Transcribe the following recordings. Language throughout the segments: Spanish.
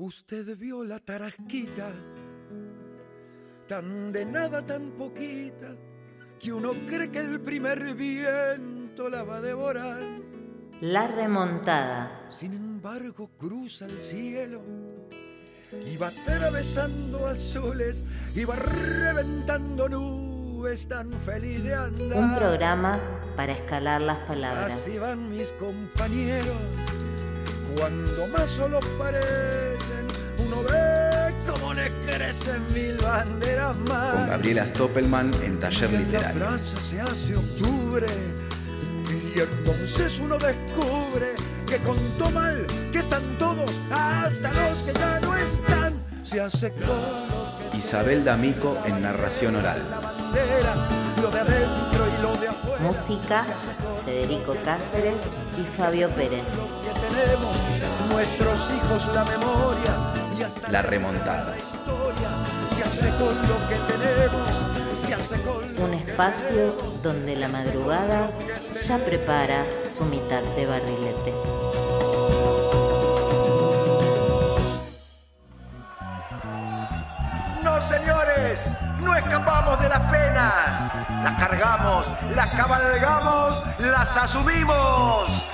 Usted vio la tarasquita, tan de nada, tan poquita, que uno cree que el primer viento la va a devorar. La remontada. Sin embargo, cruza el cielo y va atravesando azules y va reventando nubes tan feliz de andar. Un programa para escalar las palabras. Así van mis compañeros cuando más solo parecen, uno ve cómo le crecen mil banderas más. Con Gabriela Stoppelman en Taller Literario. Plaza se hace octubre y entonces uno descubre que contó mal, que están todos, hasta los que ya no están. Se hace con Isabel D'Amico en narración oral. la bandera, lo de adentro y lo de afuera. Música, Federico Cáceres y Fabio Pérez. que tenemos, nuestros hijos la memoria La remontada. Un espacio donde la madrugada ya prepara su mitad de barrilete. No, señores, no escapamos de las penas. Las cargamos, las cabalgamos, las asumimos.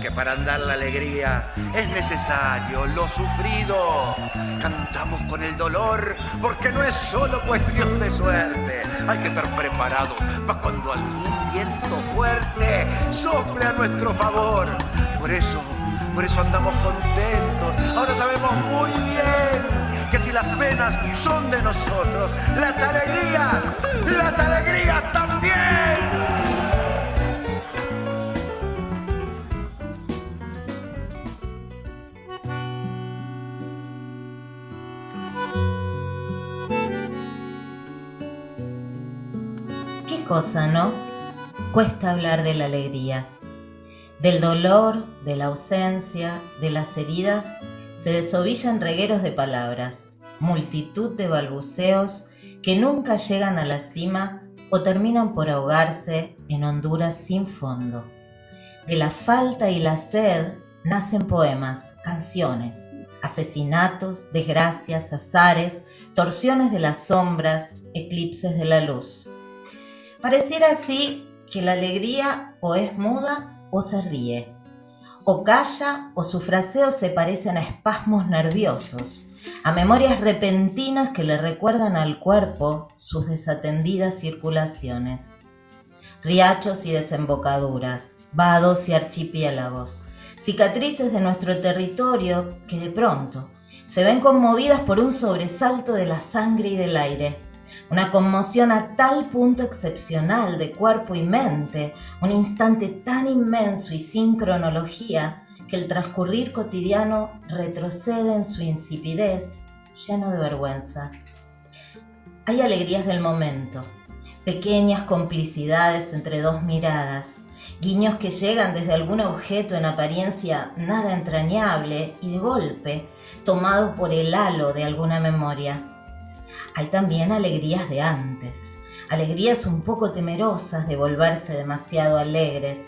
Porque para andar la alegría es necesario lo sufrido. Cantamos con el dolor porque no es solo cuestión de suerte. Hay que estar preparado para cuando algún viento fuerte sople a nuestro favor. Por eso, por eso andamos contentos. Ahora sabemos muy bien que si las penas son de nosotros, las alegrías, las alegrías también. Cosa, no? Cuesta hablar de la alegría. Del dolor, de la ausencia, de las heridas, se desovillan regueros de palabras, multitud de balbuceos que nunca llegan a la cima o terminan por ahogarse en honduras sin fondo. De la falta y la sed nacen poemas, canciones, asesinatos, desgracias, azares, torsiones de las sombras, eclipses de la luz. Pareciera así que la alegría o es muda o se ríe, o calla o su fraseo se parecen a espasmos nerviosos, a memorias repentinas que le recuerdan al cuerpo sus desatendidas circulaciones. Riachos y desembocaduras, vados y archipiélagos, cicatrices de nuestro territorio que de pronto se ven conmovidas por un sobresalto de la sangre y del aire una conmoción a tal punto excepcional de cuerpo y mente, un instante tan inmenso y sin cronología que el transcurrir cotidiano retrocede en su insipidez, lleno de vergüenza. Hay alegrías del momento, pequeñas complicidades entre dos miradas, guiños que llegan desde algún objeto en apariencia nada entrañable y de golpe, tomado por el halo de alguna memoria. Hay también alegrías de antes, alegrías un poco temerosas de volverse demasiado alegres,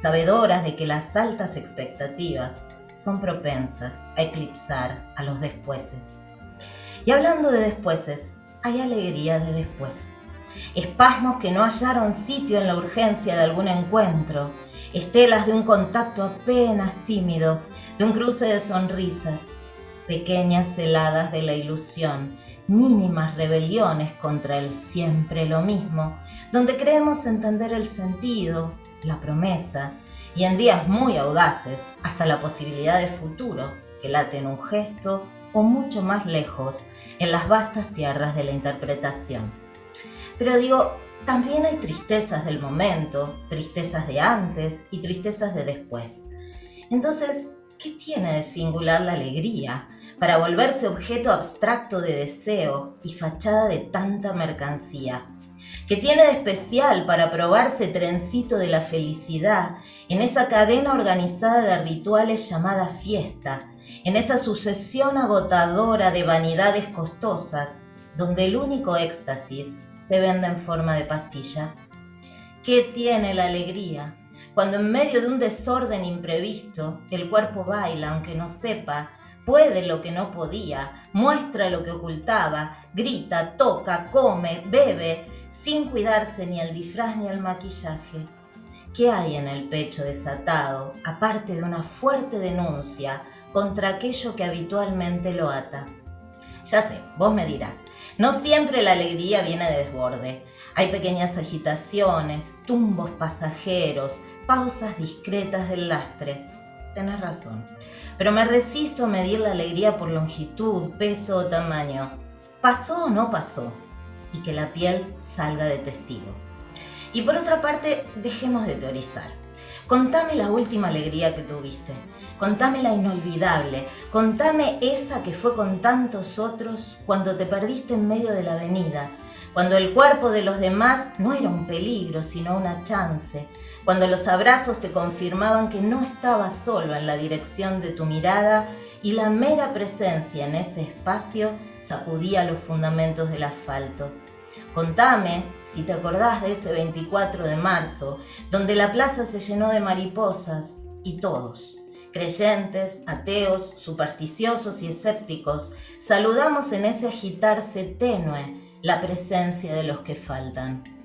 sabedoras de que las altas expectativas son propensas a eclipsar a los despuéses. Y hablando de despuéses, hay alegría de después. Espasmos que no hallaron sitio en la urgencia de algún encuentro, estelas de un contacto apenas tímido, de un cruce de sonrisas, pequeñas heladas de la ilusión, mínimas rebeliones contra el siempre lo mismo, donde creemos entender el sentido, la promesa, y en días muy audaces, hasta la posibilidad de futuro que late en un gesto o mucho más lejos en las vastas tierras de la interpretación. Pero digo, también hay tristezas del momento, tristezas de antes y tristezas de después. Entonces, ¿qué tiene de singular la alegría para volverse objeto abstracto de deseo y fachada de tanta mercancía? ¿Qué tiene de especial para probarse trencito de la felicidad en esa cadena organizada de rituales llamada fiesta, en esa sucesión agotadora de vanidades costosas, donde el único éxtasis se vende en forma de pastilla? ¿Qué tiene la alegría cuando en medio de un desorden imprevisto el cuerpo baila aunque no sepa puede lo que no podía, muestra lo que ocultaba, grita, toca, come, bebe, sin cuidarse ni el disfraz ni el maquillaje. ¿Qué hay en el pecho desatado, aparte de una fuerte denuncia contra aquello que habitualmente lo ata? Ya sé, vos me dirás, no siempre la alegría viene de desborde. Hay pequeñas agitaciones, tumbos pasajeros, pausas discretas del lastre. Tenés razón. Pero me resisto a medir la alegría por longitud, peso o tamaño. ¿Pasó o no pasó? Y que la piel salga de testigo. Y por otra parte, dejemos de teorizar. Contame la última alegría que tuviste. Contame la inolvidable. Contame esa que fue con tantos otros cuando te perdiste en medio de la avenida. Cuando el cuerpo de los demás no era un peligro, sino una chance. Cuando los abrazos te confirmaban que no estabas solo en la dirección de tu mirada y la mera presencia en ese espacio sacudía los fundamentos del asfalto. Contame si te acordás de ese 24 de marzo, donde la plaza se llenó de mariposas y todos, creyentes, ateos, supersticiosos y escépticos, saludamos en ese agitarse tenue la presencia de los que faltan.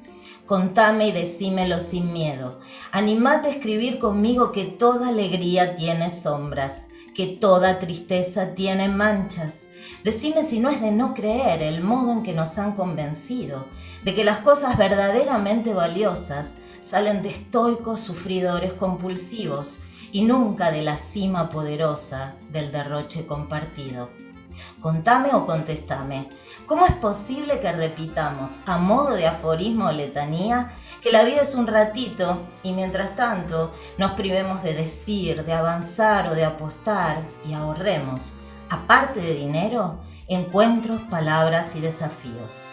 Contame y decímelo sin miedo. Animate a escribir conmigo que toda alegría tiene sombras, que toda tristeza tiene manchas, Decime si no es de no creer el modo en que nos han convencido de que las cosas verdaderamente valiosas salen de estoicos sufridores compulsivos y nunca de la cima poderosa del derroche compartido. Contame o contestame, ¿cómo es posible que repitamos a modo de aforismo o letanía que la vida es un ratito y mientras tanto nos privemos de decir, de avanzar o de apostar y ahorremos aparte de dinero, encuentros, palabras y desafíos.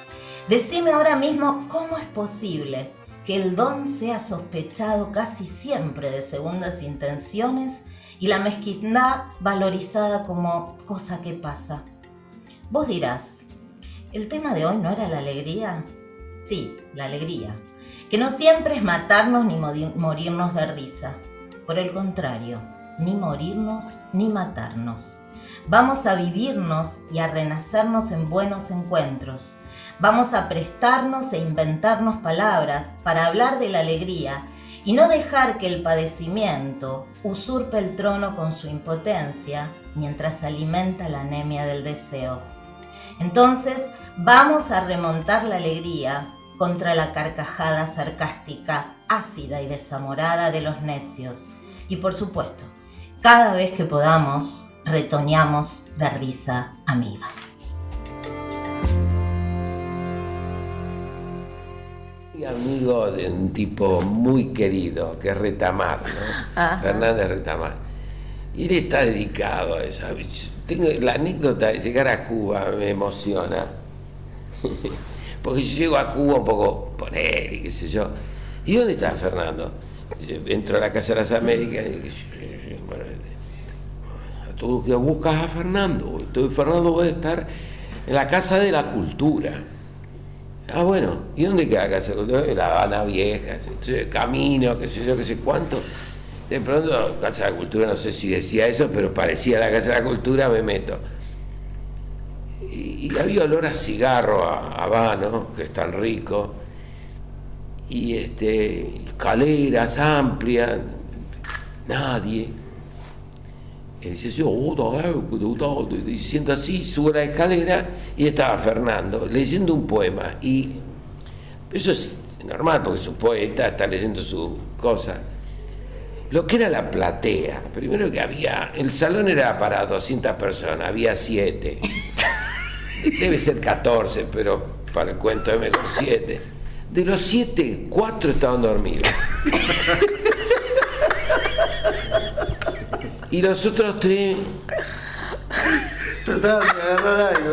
Decime ahora mismo cómo es posible que el don sea sospechado casi siempre de segundas intenciones y la mezquindad valorizada como cosa que pasa. Vos dirás, ¿el tema de hoy no era la alegría? Sí, la alegría. Que no siempre es matarnos ni morirnos de risa. Por el contrario, ni morirnos ni matarnos. Vamos a vivirnos y a renacernos en buenos encuentros. Vamos a prestarnos e inventarnos palabras para hablar de la alegría y no dejar que el padecimiento usurpe el trono con su impotencia mientras alimenta la anemia del deseo. Entonces, vamos a remontar la alegría contra la carcajada sarcástica, ácida y desamorada de los necios. Y por supuesto, cada vez que podamos, retoñamos de risa amiga. amigo de un tipo muy querido, que es Retamar, ¿no? Fernández Retamar. Y él está dedicado a eso. Tengo, la anécdota de llegar a Cuba me emociona. Porque yo llego a Cuba un poco por él y qué sé yo. ¿Y dónde está Fernando? entro a la Casa de las Américas y tú que buscas a Fernando. Entonces Fernando puede estar en la Casa de la Cultura. Ah, bueno, ¿y dónde queda la Casa de la Cultura? En la Habana Vieja, camino, qué sé yo, qué sé cuánto. De pronto, Casa de la Cultura, no sé si decía eso, pero parecía la Casa de la Cultura, me meto. Y, había olor a cigarro, a habano, que es tan rico, y este, escaleras amplias, nadie y dice, diciendo así, sube la escalera y estaba Fernando leyendo un poema. Y eso es normal porque es un poeta, está leyendo su cosa. Lo que era la platea, primero que había, el salón era para 200 personas, había 7. Debe ser 14, pero para el cuento es mejor 7. De los 7, 4 estaban dormidos. Y los otros tres. Tratando de agarrar algo,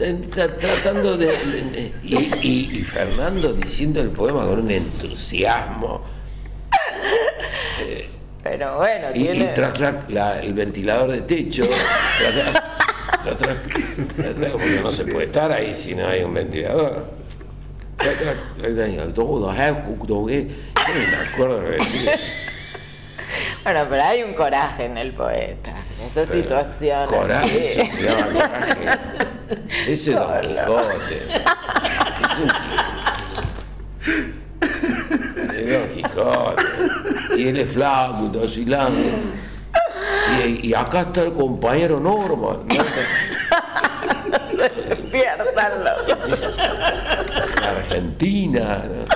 ¿eh? Tratando de. y, Fernando diciendo el poema con un entusiasmo. Pero bueno, y, tiene... la, el ventilador de techo. porque no se puede estar ahí si no hay un ventilador. Bueno, pero hay un coraje en el poeta, en esa pero, situación. Coraje, sí. eso se coraje. Ese es Don Quijote. Un... Es Don Quijote. Y él es flaco y vacilando. Y, y acá está el compañero Norman. ¿no? Despiértanlo. Argentina. ¿no?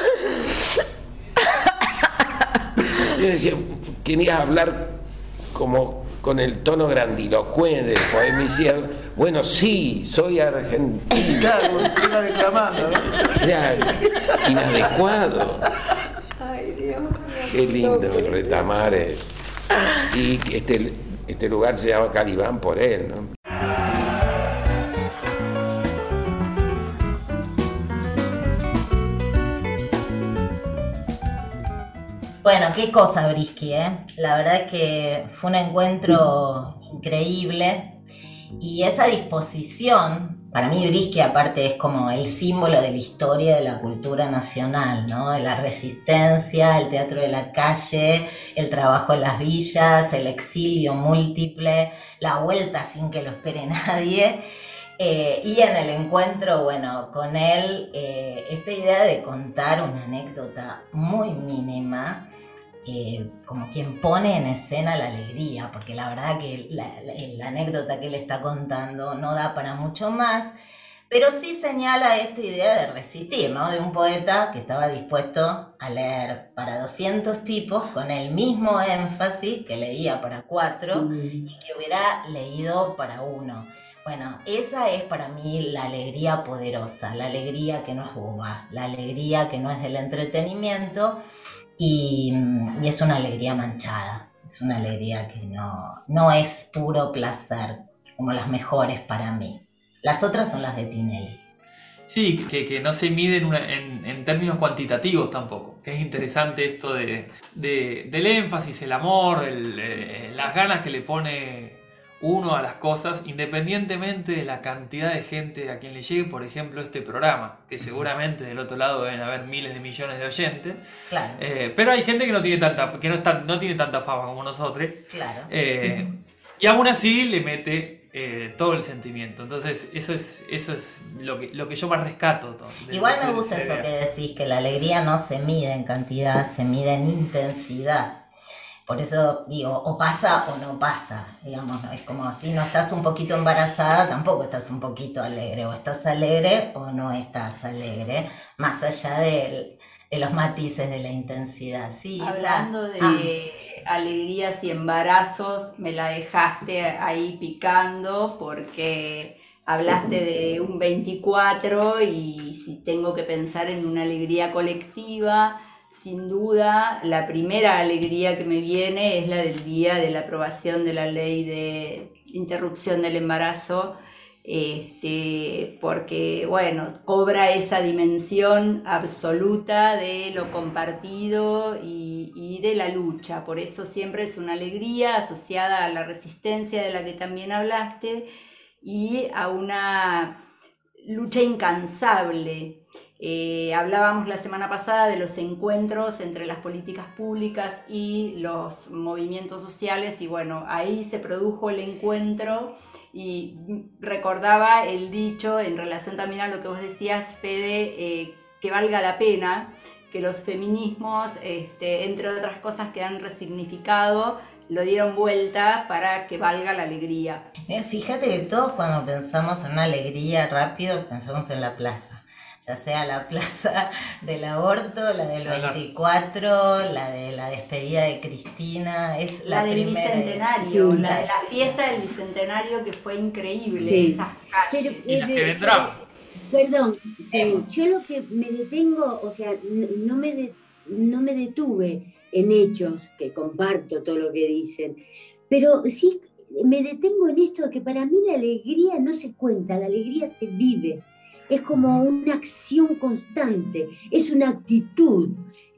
Yo decía, quería hablar como con el tono grandilocuente del poema y decía, bueno, sí, soy argentino. Claro, declamando, ¿no? Era inadecuado. Qué lindo Retamares. Y este, este lugar se llama Calibán por él, ¿no? Bueno, qué cosa, Brisky, ¿eh? La verdad es que fue un encuentro increíble y esa disposición, para mí Brisky aparte es como el símbolo de la historia de la cultura nacional, ¿no? De la resistencia, el teatro de la calle, el trabajo en las villas, el exilio múltiple, la vuelta sin que lo espere nadie. Eh, y en el encuentro, bueno, con él, eh, esta idea de contar una anécdota muy mínima, eh, como quien pone en escena la alegría, porque la verdad que la, la- la anécdota que él está contando no da para mucho más, pero sí señala esta idea de resistir, ¿no? De un poeta que estaba dispuesto a leer para 200 tipos con el mismo énfasis que leía para cuatro y que hubiera leído para uno. Bueno, esa es para mí la alegría poderosa, la alegría que no es boba, la alegría que no es del entretenimiento y, es una alegría manchada, es una alegría que no, no es puro placer, como las mejores para mí. Las otras son las de Tinelli. Sí, que, que no se mide en, en- términos cuantitativos tampoco. Que es interesante esto de, de- del énfasis, el amor, eh, las ganas que le pone uno a las cosas, independientemente de la cantidad de gente a quien le llegue, por ejemplo, este programa, que seguramente del otro lado deben haber miles de millones de oyentes. Claro, Eh, pero hay gente que no tiene tanta, que no, está- no tiene tanta fama como nosotros. claro. Eh, y aún así le mete eh, todo el sentimiento. Entonces, eso es, eso es lo, que, lo que yo más rescato. Igual me gusta eso que decís, que la alegría no se mide en cantidad, se mide en intensidad. Por eso digo, o pasa o no pasa, digamos, ¿no? es como si no estás un poquito embarazada, tampoco estás un poquito alegre, o estás alegre o no estás alegre, más allá del- de, los matices de la intensidad. Sí. Hablando de Ah, alegrías y embarazos, me la dejaste ahí picando porque hablaste de un 24 y si tengo que pensar en una alegría colectiva, sin duda la primera alegría que me viene es la del día de la aprobación de la ley de interrupción del embarazo este, porque, bueno, cobra esa dimensión absoluta de lo compartido y, y de la lucha. Por eso siempre es una alegría asociada a la resistencia de la que también hablaste y a una lucha incansable. Eh, hablábamos la semana pasada de los encuentros entre las políticas públicas y los movimientos sociales y bueno, ahí se produjo el encuentro y recordaba el dicho en relación también a lo que vos decías, Fede, eh, que valga la pena que los feminismos, este, entre otras cosas que han resignificado, lo dieron vuelta para que valga la alegría. Mira, Fíjate que todos cuando pensamos en una alegría rápido pensamos en la plaza. Ya sea la plaza del aborto, la del Claro. 24, la de la despedida de Cristina, es la, La, del primera. bicentenario, Sí. la de la fiesta del bicentenario que fue increíble, Sí. esas calles. Pero, Y las eh, que de- vendrán. Perdón, sí, Vemos. yo lo que me detengo, o sea, no me, de- no me detuve en hechos, que comparto todo lo que dicen, pero sí me detengo en esto de que para mí la alegría no se cuenta, la alegría se vive, es como una acción constante, es una actitud,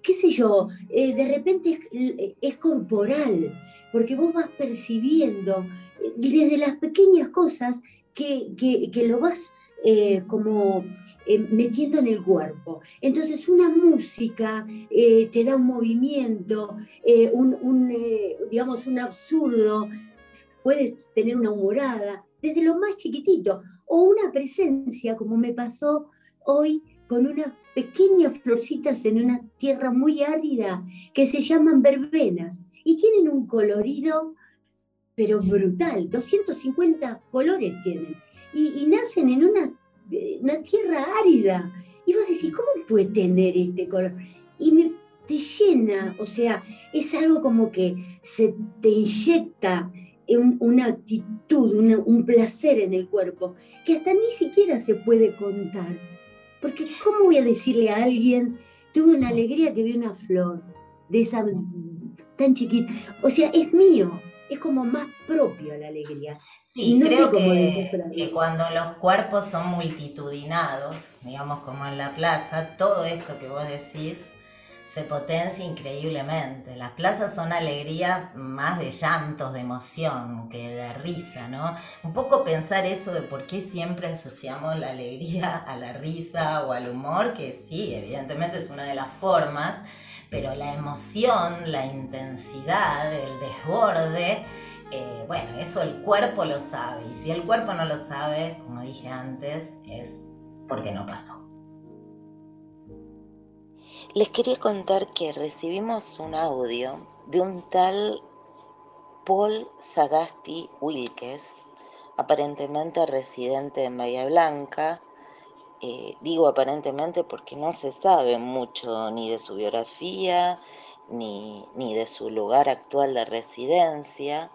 qué sé yo, eh, de repente es, es corporal, porque vos vas percibiendo eh, desde las pequeñas cosas que, que- que lo vas eh, como eh, metiendo en el cuerpo. Entonces una música te da un movimiento, un, digamos, un absurdo, puedes tener una humorada, desde lo más chiquitito, o una presencia, como me pasó hoy con unas pequeñas florcitas en una tierra muy árida que se llaman verbenas y tienen un colorido, pero brutal, 250 colores tienen, y, nacen en una, una, tierra árida. Y vos decís, ¿cómo puede tener este color? Y me, te llena, o sea, es algo como que se te inyecta una actitud, un placer en el cuerpo, que hasta ni siquiera se puede contar. Porque ¿cómo voy a decirle a alguien, tuve una alegría que vi una flor de esa tan chiquita? O sea, es mío, es como más propio la alegría. Sí, no creo que, cuando los cuerpos son multitudinados, digamos como en la plaza, todo esto que vos decís se potencia increíblemente. Las plazas son alegrías más de llantos, de emoción, que de risa, ¿no? Un poco pensar eso de por qué siempre asociamos la alegría a la risa o al humor, que sí, evidentemente es una de las formas, pero la emoción, la intensidad, el desborde, eh, bueno, eso el cuerpo lo sabe. Y si el cuerpo no lo sabe, como dije antes, es porque no pasó. Les quería contar que recibimos un audio de un tal Paul Sagasti Wilkes, aparentemente residente en Bahía Blanca. Eh, digo aparentemente porque no se sabe mucho ni de su biografía ni, ni de su lugar actual de residencia.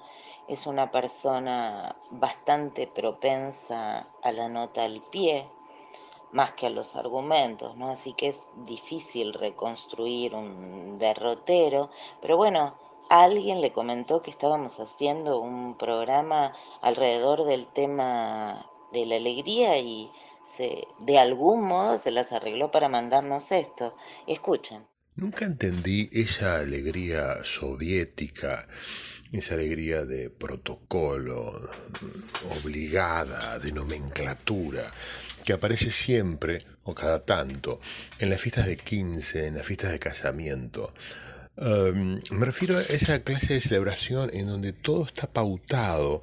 Es una persona bastante propensa a la nota al pie, más que a los argumentos, ¿no? Así que es difícil reconstruir un derrotero, pero bueno, alguien le comentó que estábamos haciendo un programa alrededor del tema de la alegría y se, de algún modo se las arregló para mandarnos esto. Escuchen. Nunca entendí esa alegría soviética, esa alegría de protocolo, obligada, de nomenclatura que aparece siempre o cada tanto en las fiestas de 15, en las fiestas de casamiento. Em, me refiero a esa clase de celebración en donde todo está pautado,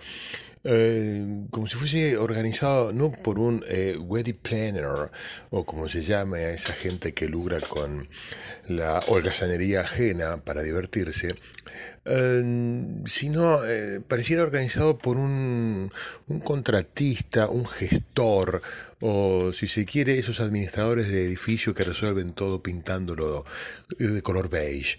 eh, como si fuese organizado no por un eh, wedding planner o como se llama a esa gente que lucra con la holgazanería ajena para divertirse, Em, sino eh, pareciera organizado por un, contratista, un gestor, o si se quiere, esos administradores de edificio que resuelven todo pintándolo de color beige.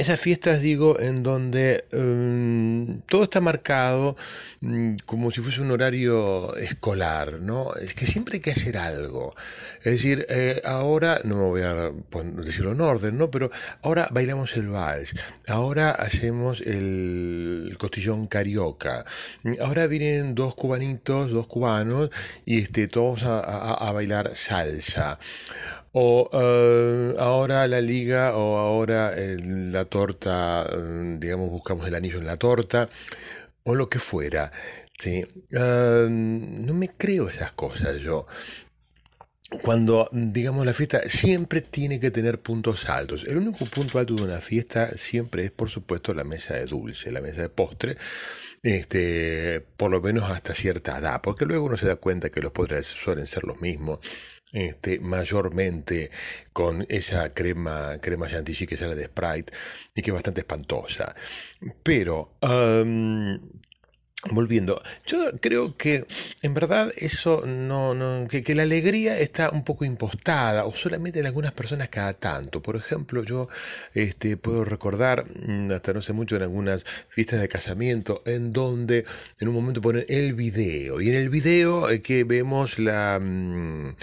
Esas fiestas, digo, en donde em, todo está marcado mm, como si fuese un horario escolar, ¿no? Es que siempre hay que hacer algo. Es decir, eh, ahora, no me voy a decirlo en orden, ¿no? Pero ahora bailamos el vals, ahora hacemos el, costillón carioca, ahora vienen dos cubanitos, dos cubanos, y este, todos a bailar salsa o eh, ahora la liga o ahora la torta, mm, digamos, buscamos el anillo en la torta o lo que fuera. ¿sí? Eh, no me creo esas cosas yo. Cuando, digamos, la fiesta siempre tiene que tener puntos altos. El único punto alto de una fiesta siempre es, por supuesto, la mesa de dulce, la mesa de postre, este, por lo menos hasta cierta edad, porque luego uno se da cuenta que los postres suelen ser los mismos este, mayormente con esa crema, crema chantilly que sale de Sprite y que es bastante espantosa. Pero Volviendo, yo creo que en verdad eso no, no que, la alegría está un poco impostada o solamente en algunas personas cada tanto. Por ejemplo, yo este, puedo recordar, mm, hasta no sé mucho, en algunas fiestas de casamiento, en donde en un momento ponen el video y en el video eh, que vemos la, mm,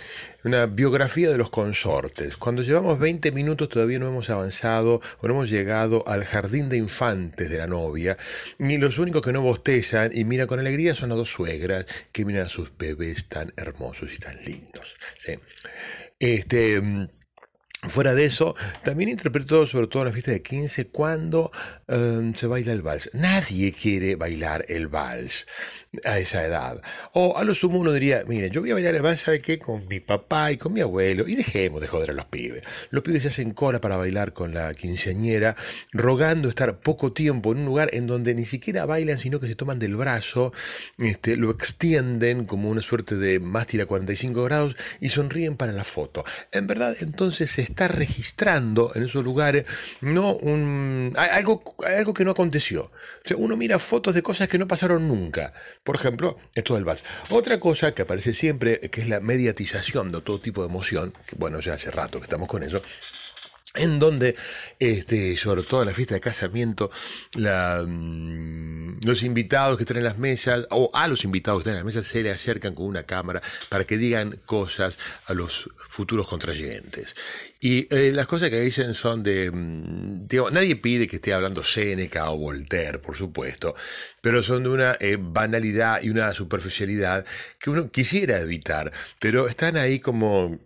una biografía de los consortes. Cuando llevamos 20 minutos todavía no hemos avanzado o no hemos llegado al jardín de infantes de la novia, ni los únicos que no bostezan y miran con alegría son las dos suegras que miran a sus bebés tan hermosos y tan lindos. Este. Mm, fuera de eso, también interpreto sobre todo en la fiesta de 15 cuando em, se baila el vals. Nadie quiere bailar el vals. A esa edad. O a lo sumo uno diría, mire, yo voy a bailar el vals, ¿sabe qué? Con mi papá y con mi abuelo, y dejemos de joder a los pibes. Los pibes se hacen cola para bailar con la quinceañera, rogando estar poco tiempo en un lugar en donde ni siquiera bailan, sino que se toman del brazo, este, lo extienden como una suerte de mástil a 45 grados y sonríen para la foto. En verdad, entonces se está registrando en esos lugares no un, algo, algo que no aconteció. O sea, uno mira fotos de cosas que no pasaron nunca. Por ejemplo, esto del vals. Otra cosa que aparece siempre, que es la mediatización de todo tipo de emoción, que bueno, ya hace rato que estamos con eso, en donde, este, sobre todo en la fiesta de casamiento, mm, los invitados que están en las mesas, o a los invitados que están en las mesas, se le acercan con una cámara para que digan cosas a los futuros contrayentes. Y eh, las cosas que dicen son de, mm, digo, nadie pide que esté hablando Séneca o Voltaire, por supuesto, pero son de una eh, banalidad y una superficialidad que uno quisiera evitar, pero están ahí como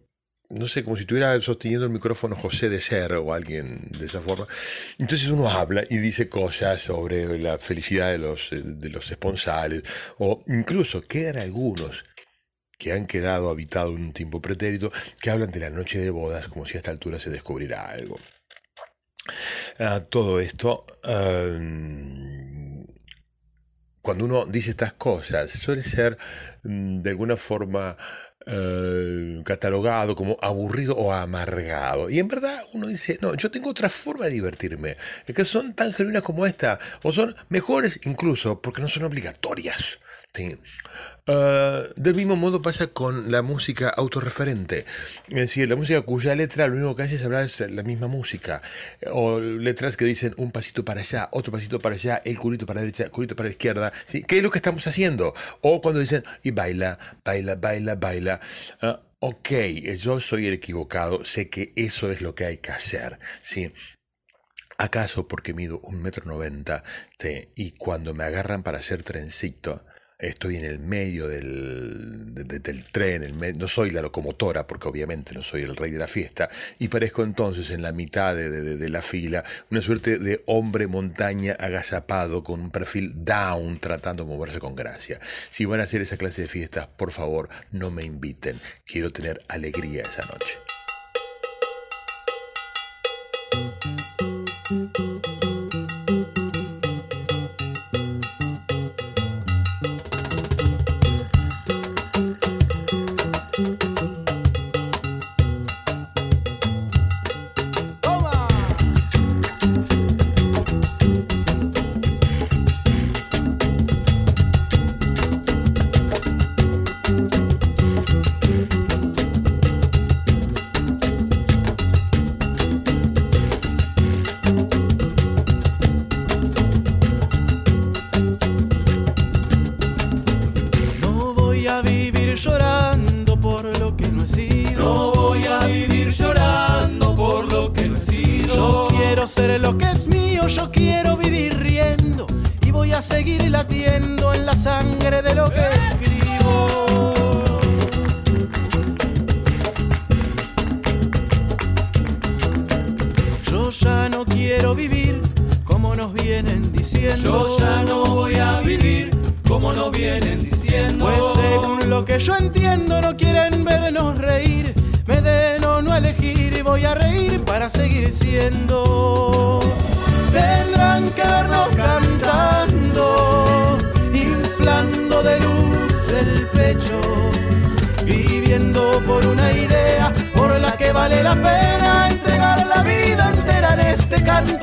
no sé, como si estuviera sosteniendo el micrófono José de Ser o alguien de esa forma. Entonces uno habla y dice cosas sobre la felicidad de los, de los esponsales, o incluso quedan algunos que han quedado habitados en un tiempo pretérito, que hablan de la noche de bodas como si a esta altura se descubriera algo. Todo esto, cuando uno dice estas cosas, suele ser mm, de alguna forma eh, catalogado como aburrido o amargado. Y en verdad uno dice, no, yo tengo otra forma de divertirme, es que son tan genuinas como esta, o son mejores incluso porque no son obligatorias. Sí. Ah, del mismo modo pasa con la música autorreferente. Es decir, la música cuya letra lo único que hace es hablar de la misma música. O letras que dicen un pasito para allá, otro pasito para allá, el culito para la derecha, el culito para la izquierda. ¿sí? ¿Qué es lo que estamos haciendo? O cuando dicen y baila, baila, baila, baila. Ah, ok, yo soy el equivocado, sé que eso es lo que hay que hacer. ¿sí? ¿Acaso porque mido un metro noventa y cuando me agarran para hacer trencito, estoy en el medio del, del tren, no soy la locomotora, porque obviamente no soy el rey de la fiesta, y parezco entonces en la mitad de, la fila una suerte de hombre montaña agazapado con un perfil down tratando de moverse con gracia. Si van a hacer esa clase de fiestas, por favor, no me inviten. Quiero tener alegría esa noche.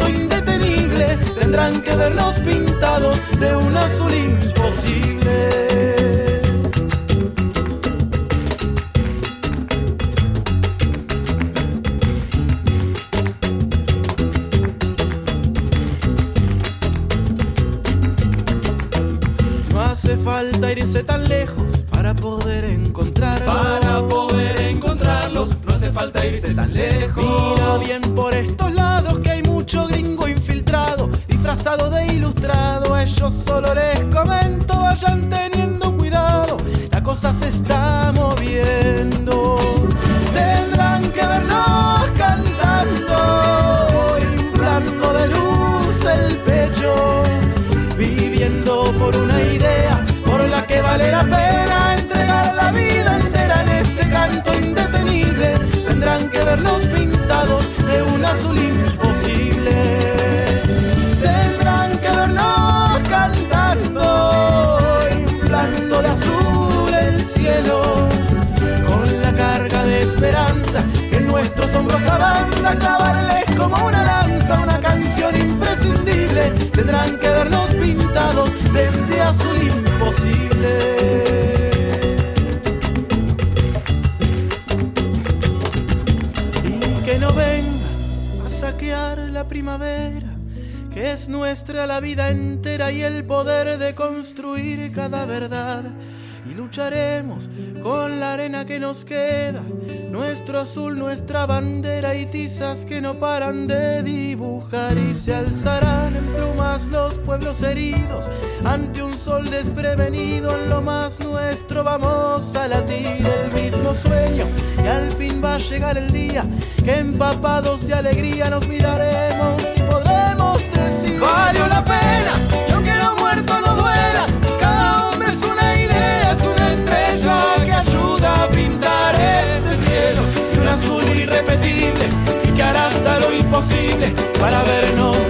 indetenible tendrán que vernos pintados de un azul imposible. de ilustrado, a ellos solo les comento, vayan teniendo avanza, clavarles como una lanza, una canción imprescindible. Tendrán que vernos pintados de este azul imposible. Y que no vengan a saquear la primavera, que es nuestra la vida entera y el poder de construir cada verdad. Y lucharemos con la arena que nos queda, nuestro azul, nuestra bandera y tizas que no paran de dibujar y se alzarán en plumas los pueblos heridos. Ante un sol desprevenido en lo más nuestro vamos a latir el mismo sueño. Y al fin va a llegar el día que empapados de alegría nos miraremos para vernos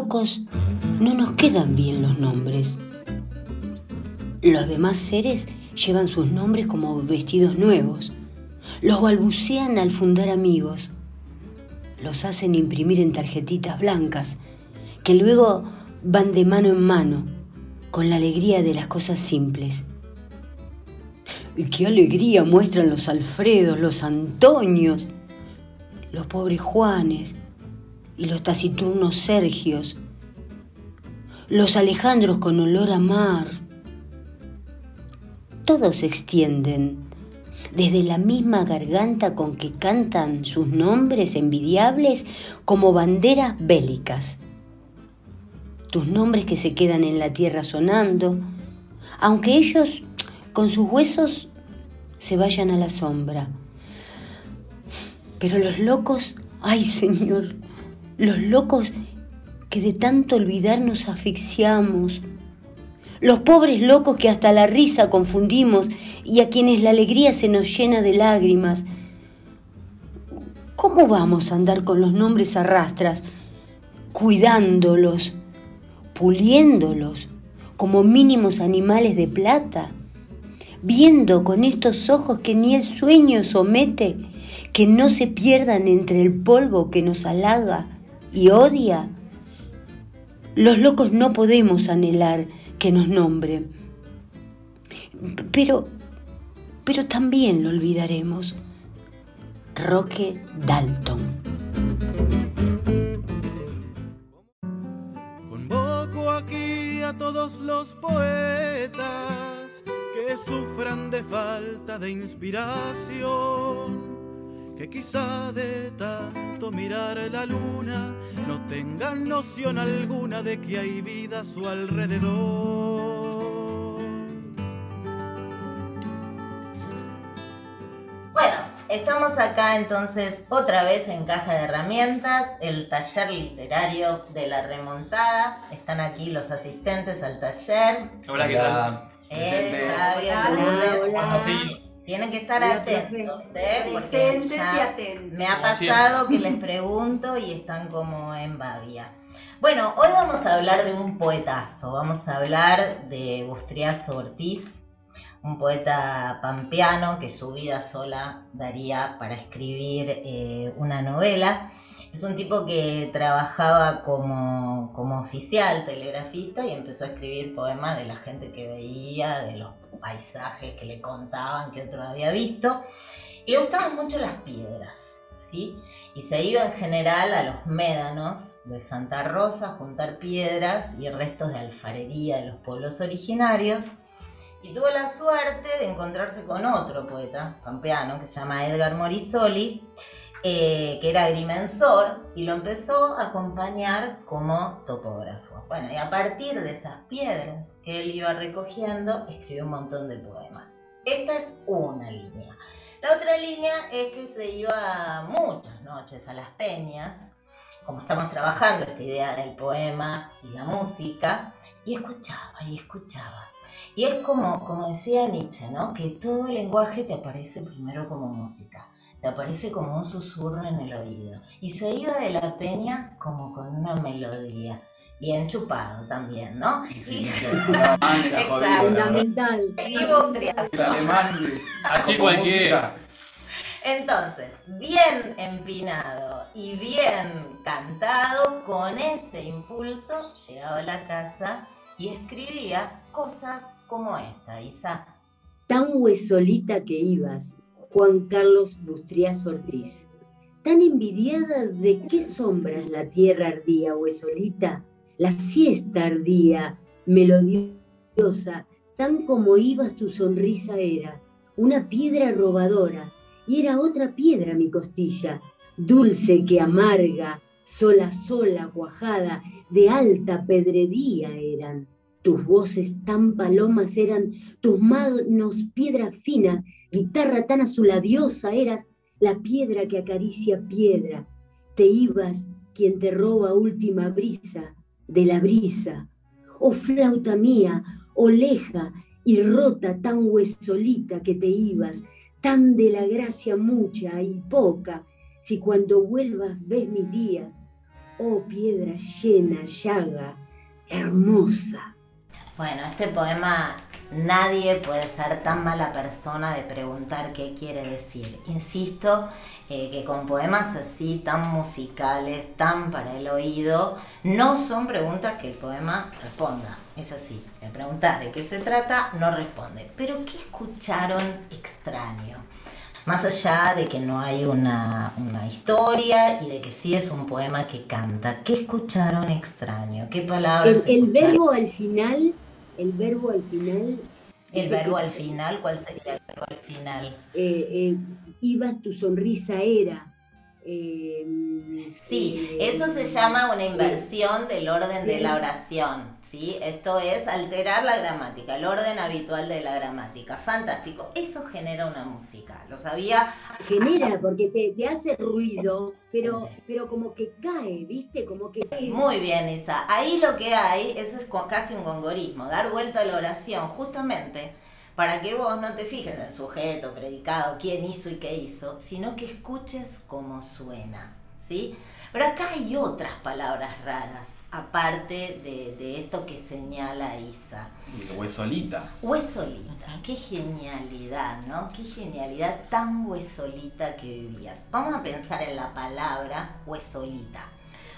locos no nos quedan bien los nombres. Los demás seres llevan sus nombres como vestidos nuevos. Los balbucean al fundar amigos. Los hacen imprimir en tarjetitas blancas que luego van de mano en mano con la alegría de las cosas simples. Y qué alegría muestran los Alfredos, los Antonios, los pobres Juanes, y los taciturnos Sergios, los Alejandros con olor a mar. Todos se extienden desde la misma garganta con que cantan sus nombres envidiables como banderas bélicas. Tus nombres que se quedan en la tierra sonando, aunque ellos con sus huesos se vayan a la sombra. Pero los locos, ay Señor, los locos que de tanto olvidar nos asfixiamos, los pobres locos que hasta la risa confundimos y a quienes la alegría se nos llena de lágrimas. ¿Cómo vamos a andar con los nombres a rastras, cuidándolos, puliéndolos como mínimos animales de plata? Viendo con estos ojos que ni el sueño somete, que no se pierdan entre el polvo que nos halaga y odia Los locos no podemos anhelar que nos nombre. Pero, pero también lo olvidaremos. Roque Dalton. Convoco aquí a todos los poetas que sufran de falta de inspiración que quizá de tanto mirar la luna no tengan noción alguna de que hay vida a su alrededor. Bueno, estamos acá entonces otra vez en Caja de Herramientas, el taller literario de la remontada. Están aquí los asistentes al taller. Hola, ¿qué tal? Eh, Javier Hola, hola. Tienen que estar atentos, ¿eh? Porque ya y atentos. me ha pasado que les pregunto y están como en babia. Bueno, hoy vamos a hablar de un poetazo. Vamos a hablar de Bustriazo Ortiz, un poeta pampeano que su vida sola daría para escribir eh, una novela. Es un tipo que trabajaba como, como oficial telegrafista y empezó a escribir poemas de la gente que veía, de los paisajes que le contaban que otro había visto. Y le gustaban mucho las piedras, ¿sí? Y se iba en general a los médanos de Santa Rosa a juntar piedras y restos de alfarería de los pueblos originarios. Y tuvo la suerte de encontrarse con otro poeta pampeano que se llama Edgar Morisoli, eh, que era agrimensor, y lo empezó a acompañar como topógrafo. Bueno, y a partir de esas piedras que él iba recogiendo, escribió un montón de poemas. Esta es una línea. La otra línea es que se iba muchas noches a las peñas, como estamos trabajando esta idea del poema y la música, y escuchaba y escuchaba. Y es como, como decía Nietzsche, ¿no? Que todo el lenguaje te aparece primero como música, te aparece como un susurro en el oído. Y se iba de la peña como con una melodía. Bien chupado también, ¿no? Sí, ¿no? Fundamental. El alemán Así cualquiera. Entonces, bien empinado y bien cantado, con ese impulso llegaba a la casa y escribía cosas como esta, Isa. Tan huesolita que ibas, Juan Carlos Bustriazo Ortiz. Tan envidiada de qué sombras la tierra ardía, huesolita, la siesta ardía, melodiosa, tan como ibas tu sonrisa era, una piedra robadora, y era otra piedra mi costilla, dulce que amarga, sola, sola, cuajada, de alta pedrería eran. Tus voces tan palomas eran, tus manos piedras finas, guitarra tan azuladiosa eras, la piedra que acaricia piedra. Te ibas quien te roba última brisa de la brisa. Oh flauta mía, oleja y rota tan huesolita que te ibas, tan de la gracia mucha y poca, si cuando vuelvas ves mis días, oh piedra llena, llaga, hermosa. Bueno, este poema nadie puede ser tan mala persona de preguntar qué quiere decir. Insisto eh, que con poemas así, tan musicales, tan para el oído, no son preguntas que el poema responda. Es así, le preguntas de qué se trata, no responde. Pero ¿qué escucharon extraño? Más allá de que no hay una, una historia y de que sí es un poema que canta, ¿qué escucharon extraño? ¿Qué palabras El, el escucharon? verbo al final, el verbo al final. El verbo al final, ¿cuál sería el verbo al final? Eh, eh, ibas, tu sonrisa era. Eh, Sí, eh, eso se llama una inversión del orden de la oración, ¿sí? Esto es alterar la gramática, el orden habitual de la gramática. Fantástico, eso genera una música, ¿lo sabía? Genera, porque te, te hace ruido, pero, pero como que cae, ¿viste? Como que cae. Muy bien, Isa. Ahí lo que hay, eso es casi un gongorismo, dar vuelta a la oración, justamente para que vos no te fijes en sujeto, predicado, quién hizo y qué hizo, sino que escuches cómo suena, ¿sí? Pero acá hay otras palabras raras, aparte de, de esto que señala Isa. Huesolita. Huesolita, qué genialidad, ¿no? Qué genialidad tan huesolita que vivías. Vamos a pensar en la palabra huesolita.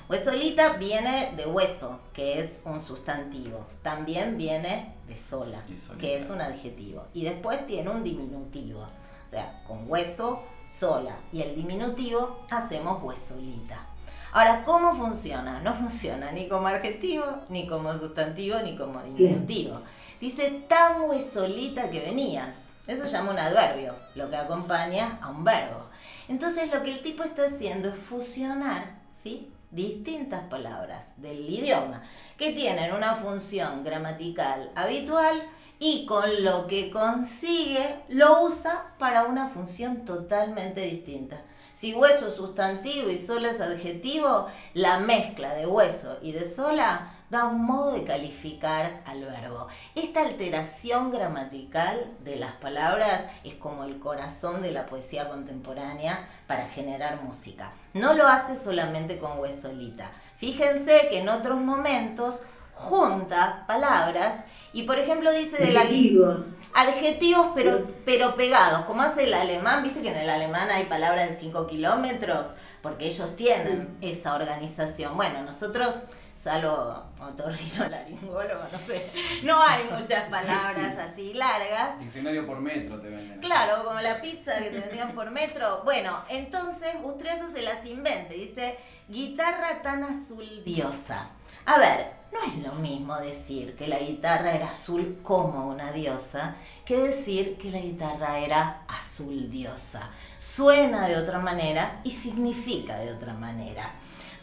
Huesolita viene de hueso, que es un sustantivo. También viene de sola, que es un adjetivo. Y después tiene un diminutivo. O sea, con hueso, sola. Y el diminutivo hacemos huesolita. Ahora, ¿cómo funciona? No funciona ni como adjetivo, ni como sustantivo, ni como diminutivo. Dice tan huesolita que venías. Eso se llama un adverbio, lo que acompaña a un verbo. Entonces lo que el tipo está haciendo es fusionar, ¿sí? Distintas palabras del idioma que tienen una función gramatical habitual y con lo que consigue lo usa para una función totalmente distinta. Si hueso es sustantivo y sola es adjetivo, la mezcla de hueso y de sola da un modo de calificar al verbo. Esta alteración gramatical de las palabras es como el corazón de la poesía contemporánea para generar música. No lo hace solamente con huesolita. Fíjense que en otros momentos junta palabras y por ejemplo dice de la Adjetivos. adjetivos pero, pero pegados, como hace el alemán, viste que en el alemán hay palabras de 5 kilómetros, porque ellos tienen esa organización. Bueno, nosotros salvo otorrinolaringólogo, no sé, no hay muchas palabras así largas. Diccionario por metro te venden. Claro, como la pizza que te vendían por metro. Bueno, entonces Bustreso se las invente, dice guitarra tan azul diosa. A ver, no es lo mismo decir que la guitarra era azul como una diosa que decir que la guitarra era azul diosa. Suena de otra manera y significa de otra manera.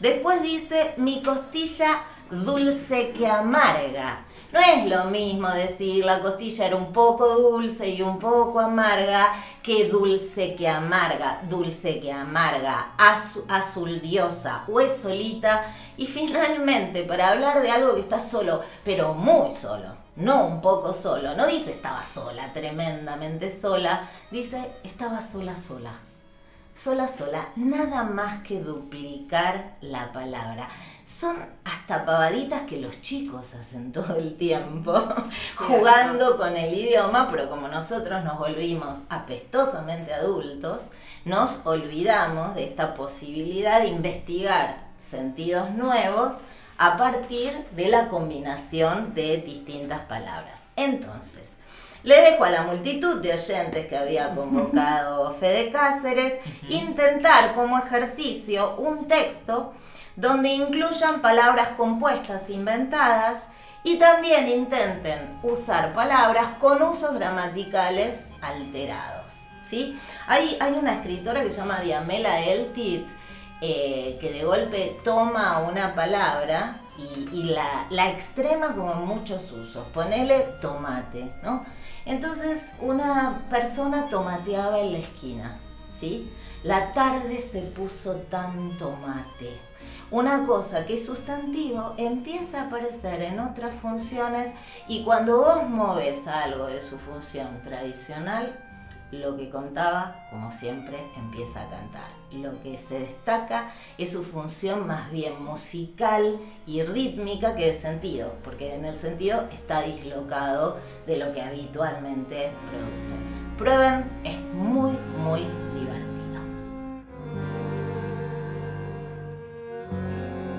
Después dice mi costilla dulce que amarga. No es lo mismo decir la costilla era un poco dulce y un poco amarga que dulce que amarga, dulce que amarga, azu- azul diosa, huesolita. Y finalmente, para hablar de algo que está solo, pero muy solo, no un poco solo, no dice estaba sola, tremendamente sola, dice estaba sola sola sola sola, nada más que duplicar la palabra. Son hasta pavaditas que los chicos hacen todo el tiempo, jugando con el idioma, pero como nosotros nos volvimos apestosamente adultos, nos olvidamos de esta posibilidad de investigar sentidos nuevos a partir de la combinación de distintas palabras. Entonces, le dejo a la multitud de oyentes que había convocado Fede Cáceres intentar como ejercicio un texto donde incluyan palabras compuestas inventadas y también intenten usar palabras con usos gramaticales alterados. ¿sí? Hay, hay una escritora que se llama Diamela Eltit eh, que de golpe toma una palabra y, y la, la extrema como en muchos usos. Ponele tomate, ¿no? Entonces una persona tomateaba en la esquina, ¿sí? La tarde se puso tan tomate. Una cosa que es sustantivo empieza a aparecer en otras funciones y cuando vos moves algo de su función tradicional, lo que contaba, como siempre, empieza a cantar. Lo que se destaca es su función más bien musical y rítmica que de sentido, porque en el sentido está dislocado de lo que habitualmente produce. Prueben, es muy, muy divertido.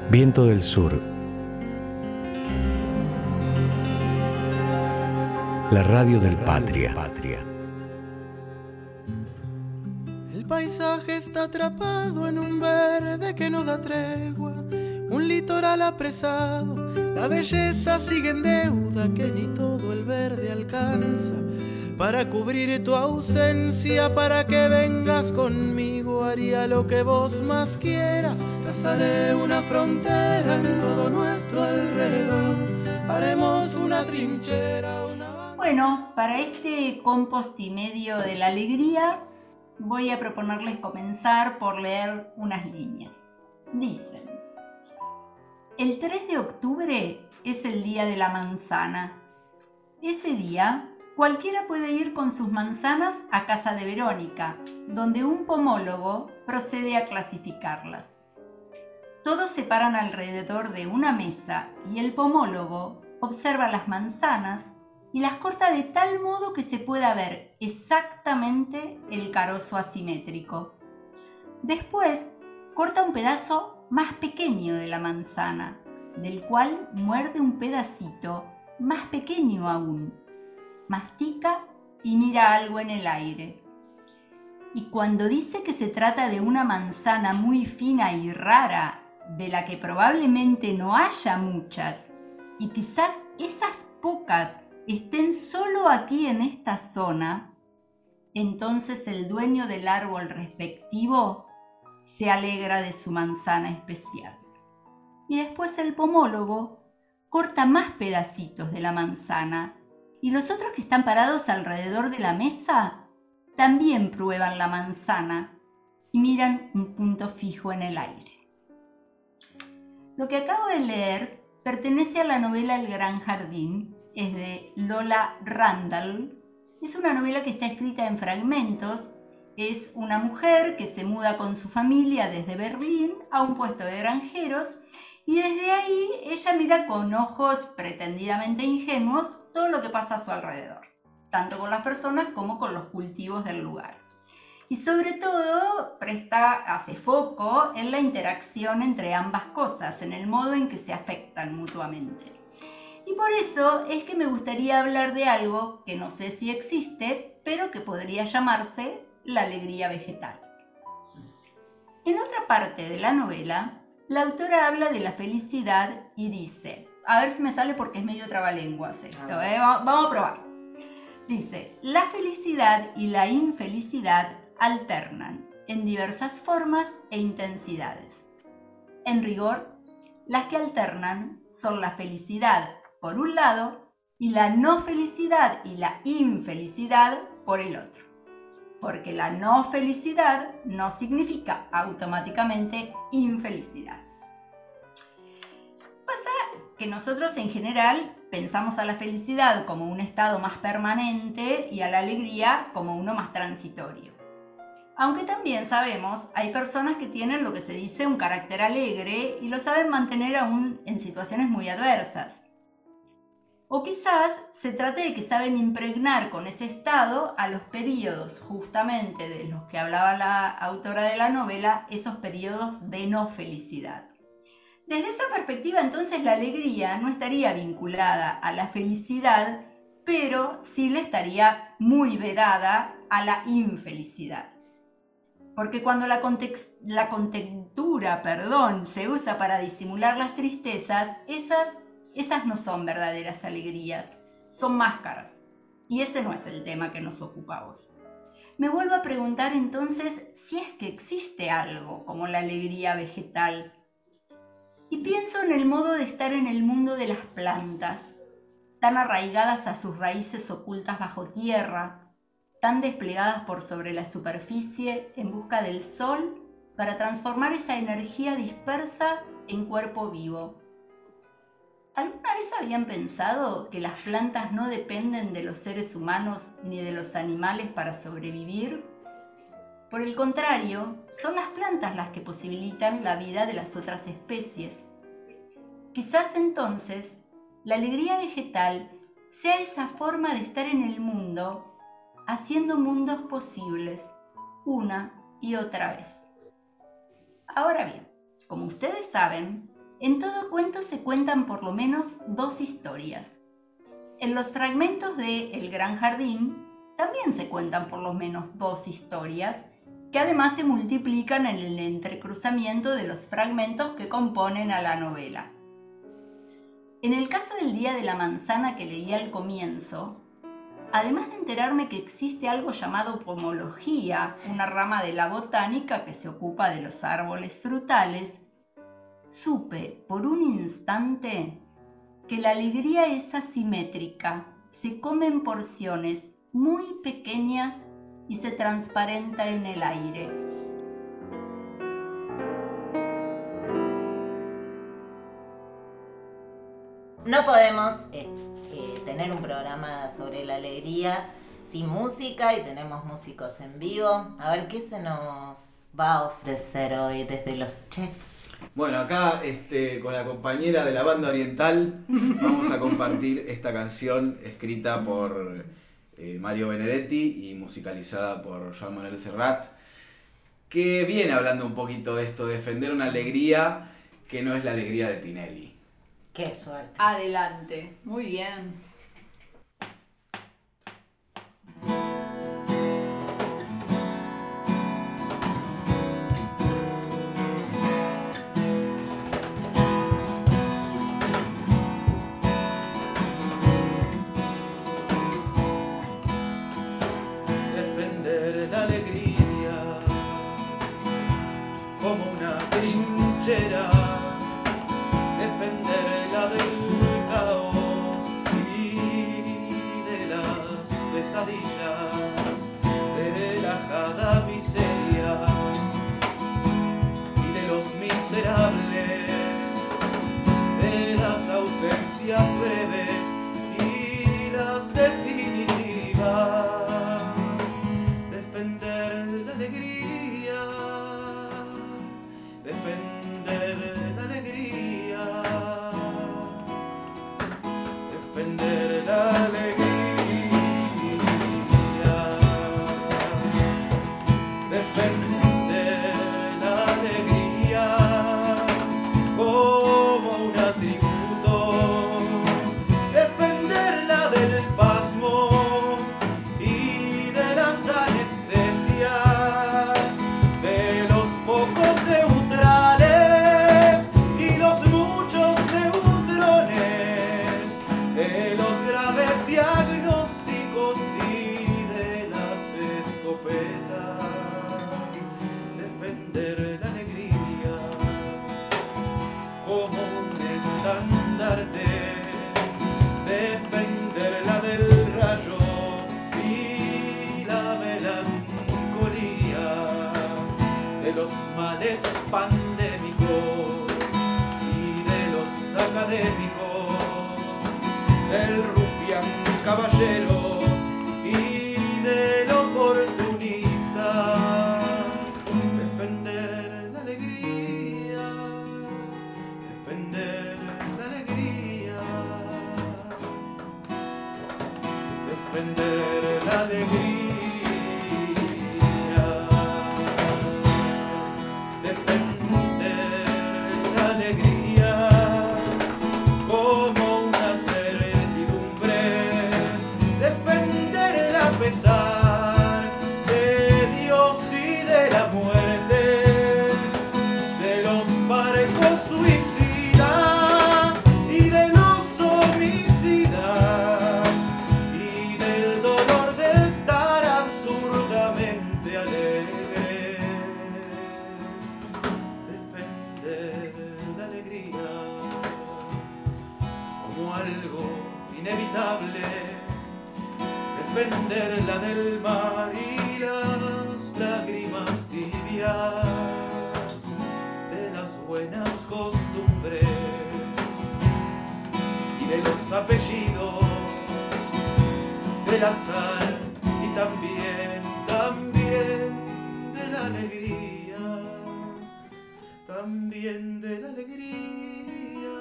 Viento del Sur. La radio del Patria. El paisaje está atrapado en un verde que no da tregua, un litoral apresado, la belleza sigue en deuda que ni todo el verde alcanza. Para cubrir tu ausencia, para que vengas conmigo, haría lo que vos más quieras. Trazaré una frontera en todo nuestro alrededor, haremos una trinchera, una... Bueno, para este compost y medio de la alegría, voy a proponerles comenzar por leer unas líneas. Dicen, el 3 de octubre es el día de la manzana. Ese día, cualquiera puede ir con sus manzanas a casa de Verónica, donde un pomólogo procede a clasificarlas. Todos se paran alrededor de una mesa y el pomólogo observa las manzanas y las corta de tal modo que se pueda ver exactamente el carozo asimétrico. Después, corta un pedazo más pequeño de la manzana, del cual muerde un pedacito más pequeño aún. Mastica y mira algo en el aire. Y cuando dice que se trata de una manzana muy fina y rara, de la que probablemente no haya muchas, y quizás esas pocas estén solo aquí en esta zona, entonces el dueño del árbol respectivo se alegra de su manzana especial. Y después el pomólogo corta más pedacitos de la manzana y los otros que están parados alrededor de la mesa también prueban la manzana y miran un punto fijo en el aire. Lo que acabo de leer pertenece a la novela El Gran Jardín, es de Lola Randall. Es una novela que está escrita en fragmentos. Es una mujer que se muda con su familia desde Berlín a un puesto de granjeros y desde ahí ella mira con ojos pretendidamente ingenuos todo lo que pasa a su alrededor, tanto con las personas como con los cultivos del lugar. Y sobre todo presta, hace foco en la interacción entre ambas cosas, en el modo en que se afectan mutuamente. Y por eso es que me gustaría hablar de algo que no sé si existe, pero que podría llamarse la alegría vegetal. En otra parte de la novela, la autora habla de la felicidad y dice, a ver si me sale porque es medio trabalenguas esto, ¿eh? vamos a probar. Dice, la felicidad y la infelicidad alternan en diversas formas e intensidades. En rigor, las que alternan son la felicidad por un lado y la no felicidad y la infelicidad por el otro. Porque la no felicidad no significa automáticamente infelicidad. Pasa que nosotros en general pensamos a la felicidad como un estado más permanente y a la alegría como uno más transitorio. Aunque también sabemos, hay personas que tienen lo que se dice un carácter alegre y lo saben mantener aún en situaciones muy adversas. O quizás se trate de que saben impregnar con ese estado a los periodos justamente de los que hablaba la autora de la novela, esos periodos de no felicidad. Desde esa perspectiva entonces la alegría no estaría vinculada a la felicidad, pero sí le estaría muy vedada a la infelicidad. Porque cuando la, la contentura perdón, se usa para disimular las tristezas, esas, esas no son verdaderas alegrías, son máscaras. Y ese no es el tema que nos ocupa hoy. Me vuelvo a preguntar entonces si es que existe algo como la alegría vegetal y pienso en el modo de estar en el mundo de las plantas, tan arraigadas a sus raíces ocultas bajo tierra, tan desplegadas por sobre la superficie en busca del sol para transformar esa energía dispersa en cuerpo vivo. ¿Alguna vez habían pensado que las plantas no dependen de los seres humanos ni de los animales para sobrevivir? Por el contrario, son las plantas las que posibilitan la vida de las otras especies. Quizás entonces la alegría vegetal sea esa forma de estar en el mundo, haciendo mundos posibles, una y otra vez. Ahora bien, como ustedes saben, en todo cuento se cuentan por lo menos dos historias. En los fragmentos de El Gran Jardín también se cuentan por lo menos dos historias que además se multiplican en el entrecruzamiento de los fragmentos que componen a la novela. En el caso del día de la manzana que leí al comienzo, además de enterarme que existe algo llamado pomología, una rama de la botánica que se ocupa de los árboles frutales, supe por un instante que la alegría es asimétrica, se come en porciones muy pequeñas y se transparenta en el aire. No podemos eh, eh, tener un programa sobre la alegría sin música y tenemos músicos en vivo. A ver qué se nos va a ofrecer hoy desde los chefs. Bueno, acá este, con la compañera de la banda oriental vamos a compartir esta canción escrita por eh, Mario Benedetti y musicalizada por Jean Manuel Serrat, que viene hablando un poquito de esto, defender una alegría que no es la alegría de Tinelli. Qué suerte. Adelante, muy bien. vidas breves. defenderla del mar y las lágrimas tibias de las buenas costumbres y de los apellidos de la sal y también, también de la alegría, también de la alegría,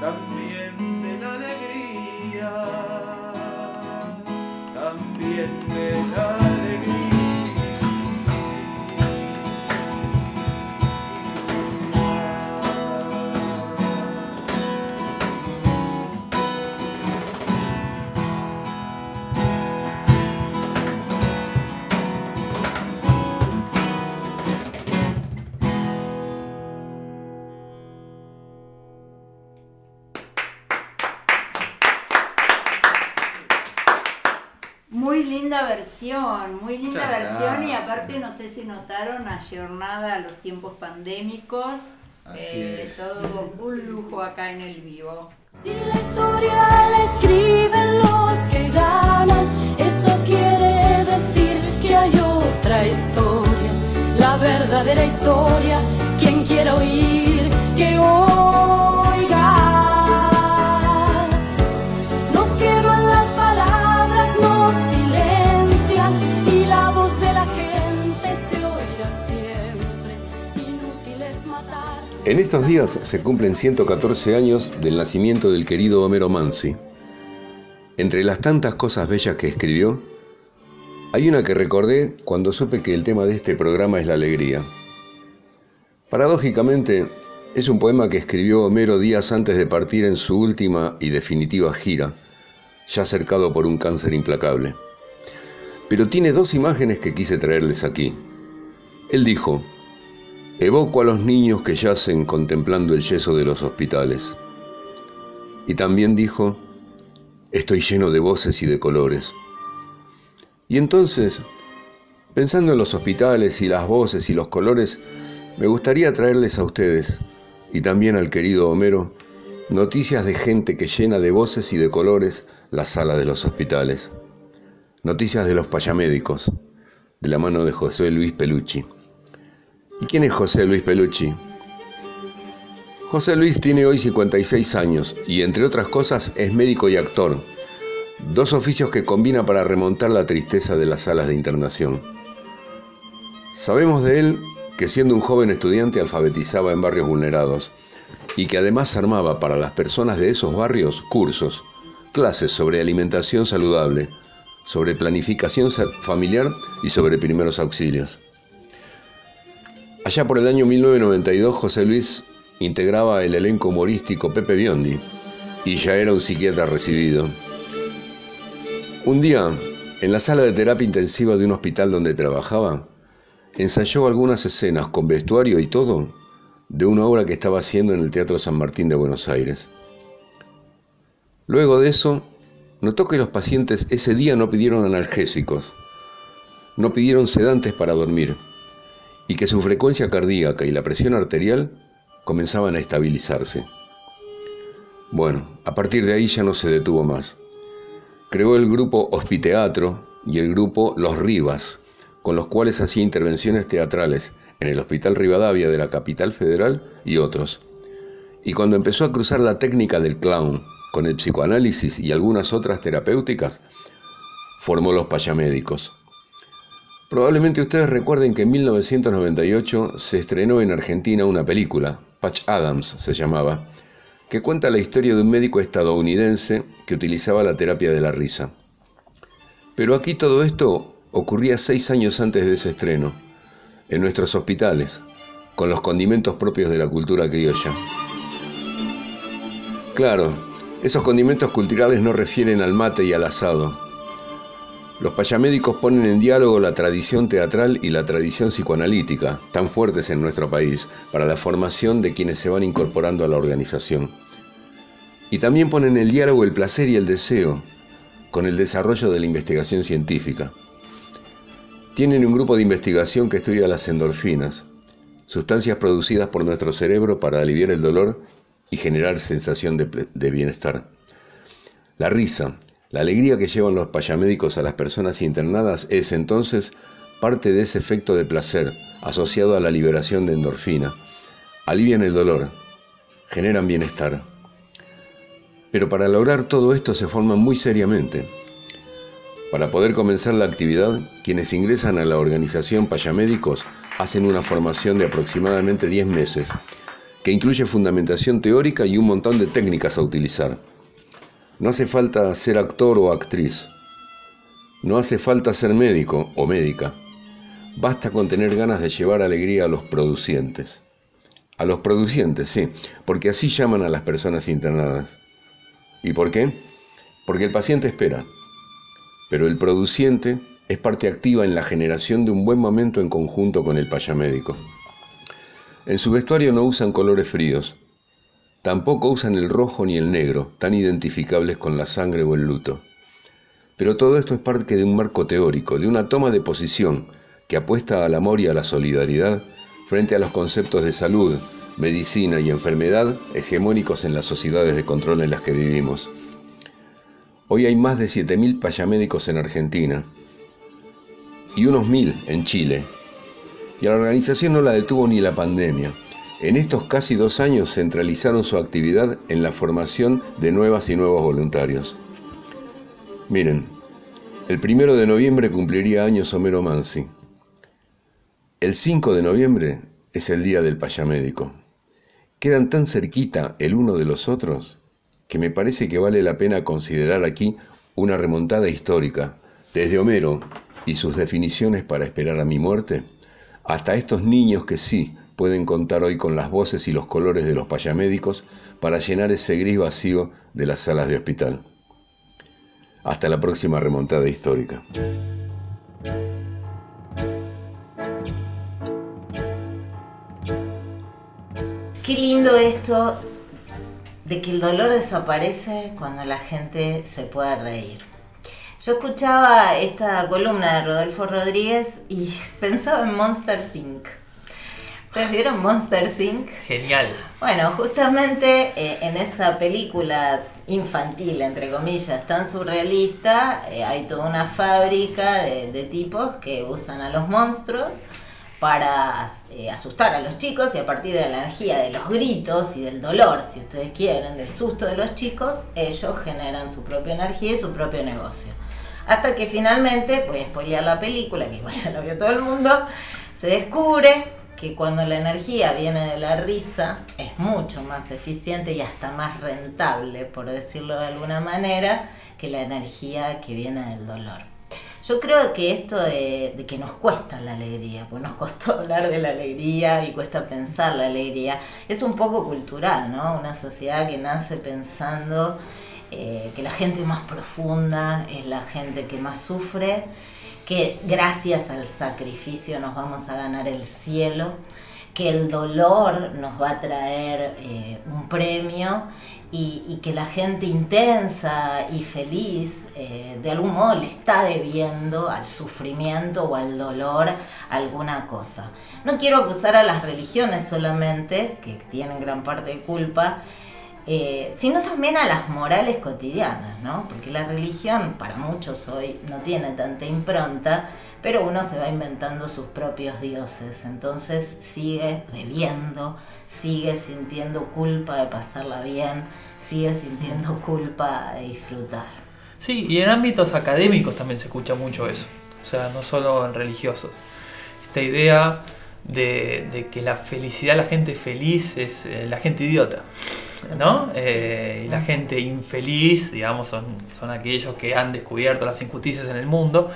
también de la alegría. Vietnam. versión, muy linda versión y aparte no sé si notaron ayornada a los tiempos pandémicos. Así eh, es. Todo un lujo acá en el vivo. Si la historia la escriben los que ganan, eso quiere decir que hay otra historia, la verdadera historia, quien quiera oír. En estos días se cumplen 114 años del nacimiento del querido Homero Mansi. Entre las tantas cosas bellas que escribió, hay una que recordé cuando supe que el tema de este programa es la alegría. Paradójicamente, es un poema que escribió Homero días antes de partir en su última y definitiva gira, ya cercado por un cáncer implacable. Pero tiene dos imágenes que quise traerles aquí. Él dijo, evoco a los niños que yacen contemplando el yeso de los hospitales. Y también dijo, estoy lleno de voces y de colores. Y entonces, pensando en los hospitales y las voces y los colores, me gustaría traerles a ustedes, y también al querido Homero, noticias de gente que llena de voces y de colores la sala de los hospitales. Noticias de los payamédicos, de la mano de José Luis Pelucci. ¿Y quién es José Luis Pelucci? José Luis tiene hoy 56 años y entre otras cosas es médico y actor, dos oficios que combina para remontar la tristeza de las salas de internación. Sabemos de él que siendo un joven estudiante alfabetizaba en barrios vulnerados y que además armaba para las personas de esos barrios cursos, clases sobre alimentación saludable, sobre planificación familiar y sobre primeros auxilios. Allá por el año 1992 José Luis integraba el elenco humorístico Pepe Biondi y ya era un psiquiatra recibido. Un día, en la sala de terapia intensiva de un hospital donde trabajaba, ensayó algunas escenas con vestuario y todo de una obra que estaba haciendo en el Teatro San Martín de Buenos Aires. Luego de eso, notó que los pacientes ese día no pidieron analgésicos, no pidieron sedantes para dormir, y que su frecuencia cardíaca y la presión arterial comenzaban a estabilizarse. Bueno, a partir de ahí ya no se detuvo más. Creó el grupo Hospiteatro y el grupo Los Rivas, con los cuales hacía intervenciones teatrales en el Hospital Rivadavia de la capital federal y otros. Y cuando empezó a cruzar la técnica del clown con el psicoanálisis y algunas otras terapéuticas, formó los payamédicos. Probablemente ustedes recuerden que en 1998 se estrenó en Argentina una película, Patch Adams se llamaba, que cuenta la historia de un médico estadounidense que utilizaba la terapia de la risa. Pero aquí todo esto ocurría seis años antes de ese estreno, en nuestros hospitales, con los condimentos propios de la cultura criolla. Claro, esos condimentos culturales no refieren al mate y al asado. Los payamédicos ponen en diálogo la tradición teatral y la tradición psicoanalítica, tan fuertes en nuestro país, para la formación de quienes se van incorporando a la organización. Y también ponen en diálogo el placer y el deseo, con el desarrollo de la investigación científica. Tienen un grupo de investigación que estudia las endorfinas, sustancias producidas por nuestro cerebro para aliviar el dolor y generar sensación de bienestar. La risa, la alegría que llevan los payamédicos a las personas internadas es entonces parte de ese efecto de placer asociado a la liberación de endorfina. Alivian el dolor, generan bienestar. Pero para lograr todo esto se forman muy seriamente. Para poder comenzar la actividad, quienes ingresan a la organización Payamédicos hacen una formación de aproximadamente 10 meses, que incluye fundamentación teórica y un montón de técnicas a utilizar. No hace falta ser actor o actriz. No hace falta ser médico o médica. Basta con tener ganas de llevar alegría a los producientes. A los producientes, sí, porque así llaman a las personas internadas. ¿Y por qué? Porque el paciente espera, pero el produciente es parte activa en la generación de un buen momento en conjunto con el payamédico. En su vestuario no usan colores fríos, tampoco usan el rojo ni el negro, tan identificables con la sangre o el luto. Pero todo esto es parte de un marco teórico, de una toma de posición que apuesta al amor y a la solidaridad frente a los conceptos de salud, medicina y enfermedad hegemónicos en las sociedades de control en las que vivimos. Hoy hay más de 7.000 payamédicos en Argentina y unos 1.000 en Chile. Y a la organización no la detuvo ni la pandemia. En estos casi dos años centralizaron su actividad en la formación de nuevas y nuevos voluntarios. Miren, el primero de noviembre cumpliría años Homero Mansi. El 5 de noviembre es el día del payamédico quedan tan cerquita el uno de los otros que me parece que vale la pena considerar aquí una remontada histórica, desde Homero y sus definiciones para esperar a mi muerte, hasta estos niños que sí pueden contar hoy con las voces y los colores de los payamédicos para llenar ese gris vacío de las salas de hospital. Hasta la próxima remontada histórica. Qué lindo esto de que el dolor desaparece cuando la gente se puede reír. Yo escuchaba esta columna de Rodolfo Rodríguez y pensaba en Monster Inc. ¿Ustedes vieron Monster Inc? Genial. Bueno, justamente eh, en esa película infantil, entre comillas, tan surrealista, eh, hay toda una fábrica de, de tipos que usan a los monstruos para eh, asustar a los chicos y a partir de la energía de los gritos y del dolor, si ustedes quieren, del susto de los chicos, ellos generan su propia energía y su propio negocio. Hasta que finalmente, voy a spoilear la película, que igual ya lo vio todo el mundo, se descubre que cuando la energía viene de la risa es mucho más eficiente y hasta más rentable, por decirlo de alguna manera, que la energía que viene del dolor. Yo creo que esto de, de, que nos cuesta la alegría, pues nos costó hablar de la alegría y cuesta pensar la alegría, es un poco cultural, ¿no? Una sociedad que nace pensando eh, que la gente más profunda es la gente que más sufre, que gracias al sacrificio nos vamos a ganar el cielo, que el dolor nos va a traer eh, un premio y, que la gente intensa y feliz eh, de algún modo le está debiendo al sufrimiento o al dolor alguna cosa. No quiero acusar a las religiones solamente, que tienen gran parte de culpa, eh, sino también a las morales cotidianas, ¿no? Porque la religión para muchos hoy no tiene tanta impronta, pero uno se va inventando sus propios dioses, entonces sigue debiendo, sigue sintiendo culpa de pasarla bien, sigue sintiendo culpa de disfrutar. Sí, y en ámbitos académicos también se escucha mucho eso, o sea, no solo en religiosos. Esta idea de, de que la felicidad, la gente feliz es eh, la gente idiota. ¿No? Eh, y la gente infeliz, digamos, son, son aquellos que han descubierto las injusticias en el mundo,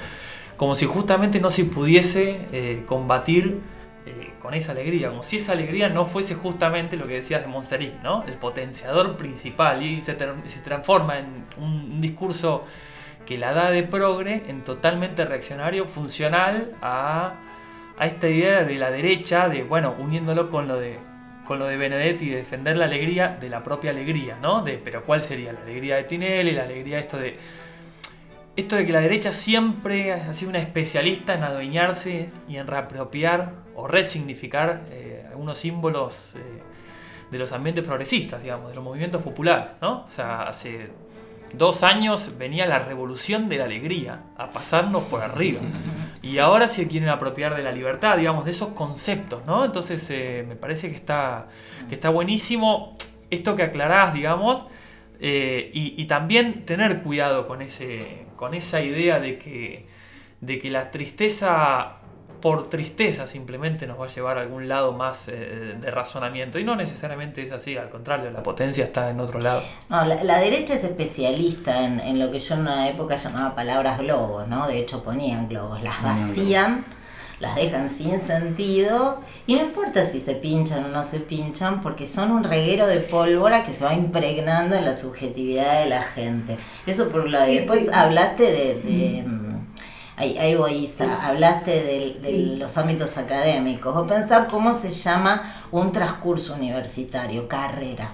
como si justamente no se pudiese eh, combatir eh, con esa alegría, como si esa alegría no fuese justamente lo que decías de Monster Inc., ¿no? El potenciador principal y se, se transforma en un, un, discurso que la da de progre en totalmente reaccionario, funcional a, a esta idea de la derecha, de, bueno, uniéndolo con lo de con lo de Benedetti de defender la alegría de la propia alegría, ¿no? De, pero ¿cuál sería? La alegría de Tinelli, la alegría esto de... Esto de que la derecha siempre ha sido una especialista en adueñarse y en reapropiar o resignificar eh, algunos símbolos eh, de los ambientes progresistas, digamos, de los movimientos populares, ¿no? O sea, hace dos años venía la revolución de la alegría a pasarnos por arriba. Y ahora se quieren apropiar de la libertad, digamos, de esos conceptos, ¿no? Entonces eh, me parece que está, que está buenísimo esto que aclarás, digamos, eh, y, y, también tener cuidado con, ese, con esa idea de que, de que la tristeza por tristeza simplemente nos va a llevar a algún lado más eh, de razonamiento. Y no necesariamente es así, al contrario, la potencia está en otro lado. No, la, la derecha es especialista en, en, lo que yo en una época llamaba palabras globos, ¿no? De hecho ponían globos, las vacían, las dejan sin sentido y no importa si se pinchan o no se pinchan porque son un reguero de pólvora que se va impregnando en la subjetividad de la gente. Eso por un lado. Y después hablaste de, de Ahí, ahí voy, Isa. Hablaste de, de sí. los ámbitos académicos. O pensar cómo se llama un transcurso universitario, carrera.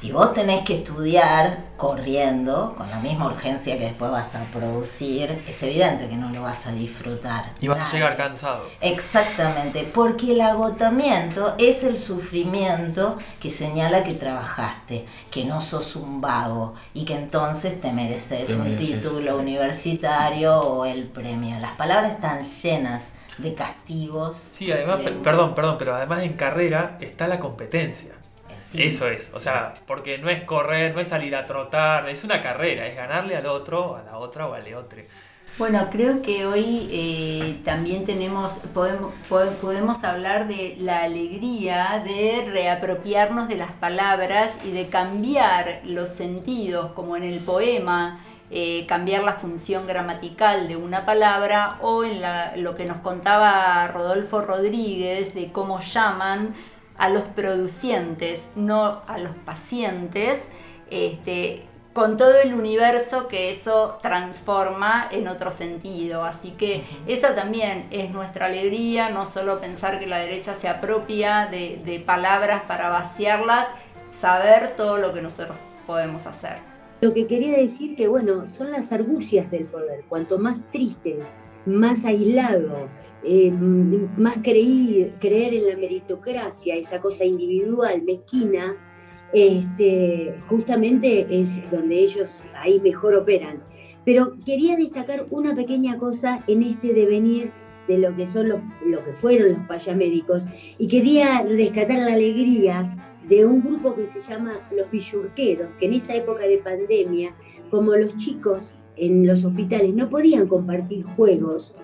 Si vos tenés que estudiar corriendo, con la misma urgencia que después vas a producir, es evidente que no lo vas a disfrutar. Y vas a llegar cansado. Exactamente, porque el agotamiento es el sufrimiento que señala que trabajaste, que no sos un vago y que entonces te mereces, te mereces. un título universitario o el premio. Las palabras están llenas de castigos. Sí, además, de... perdón, perdón, pero además en carrera está la competencia. Sí, Eso es, o sea, porque no es correr, no es salir a trotar, es una carrera, es ganarle al otro, a la otra o al otro. Bueno, creo que hoy eh, también tenemos, podemos, podemos hablar de la alegría de reapropiarnos de las palabras y de cambiar los sentidos, como en el poema eh, cambiar la función gramatical de una palabra o en la- lo que nos contaba Rodolfo Rodríguez de cómo llaman a los producientes, no a los pacientes, este, con todo el universo que eso transforma en otro sentido. Así que esa también es nuestra alegría, no solo pensar que la derecha se apropia de, de palabras para vaciarlas, saber todo lo que nosotros podemos hacer. Lo que quería decir que, bueno, son las argucias del poder. Cuanto más triste, más aislado, eh, más creí- creer en la meritocracia, esa cosa individual, mezquina, este, justamente es donde ellos ahí mejor operan. Pero quería destacar una pequeña cosa en este devenir de lo que son los, lo que fueron los payamédicos y quería rescatar la alegría de un grupo que se llama Los Villurqueros, que en esta época de pandemia, como los chicos en los hospitales no podían compartir juegos,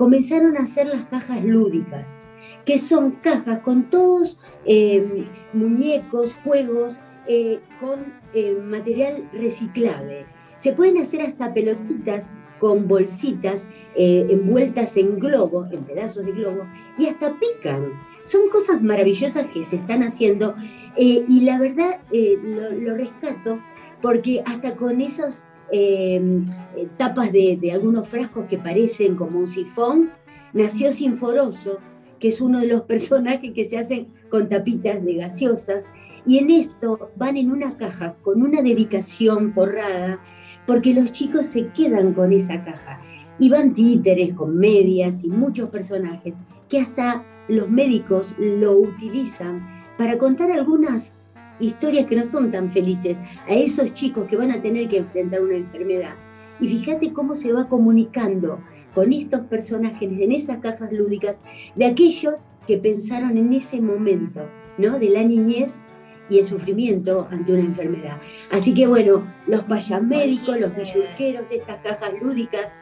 comenzaron a hacer las cajas lúdicas, que son cajas con todos eh, muñecos, juegos, eh, con eh, material reciclable. Se pueden hacer hasta pelotitas con bolsitas eh, envueltas en globo, en pedazos de globo, y hasta pican. Son cosas maravillosas que se están haciendo y la verdad lo, lo rescato porque hasta con esas eh, eh, tapas de, de algunos frascos que parecen como un sifón, nació Sinforoso, que es uno de los personajes que se hacen con tapitas de gaseosas, y en esto van en una caja con una dedicación forrada, porque los chicos se quedan con esa caja. Y van títeres con medias y muchos personajes que hasta los médicos lo utilizan para contar algunas historias que no son tan felices a esos chicos que van a tener que enfrentar una enfermedad. Y fíjate cómo se va comunicando con estos personajes en esas cajas lúdicas de aquellos que pensaron en ese momento, ¿no? De la niñez y el sufrimiento ante una enfermedad. Así que bueno, los payamédicos, los billurqueros, estas cajas lúdicas,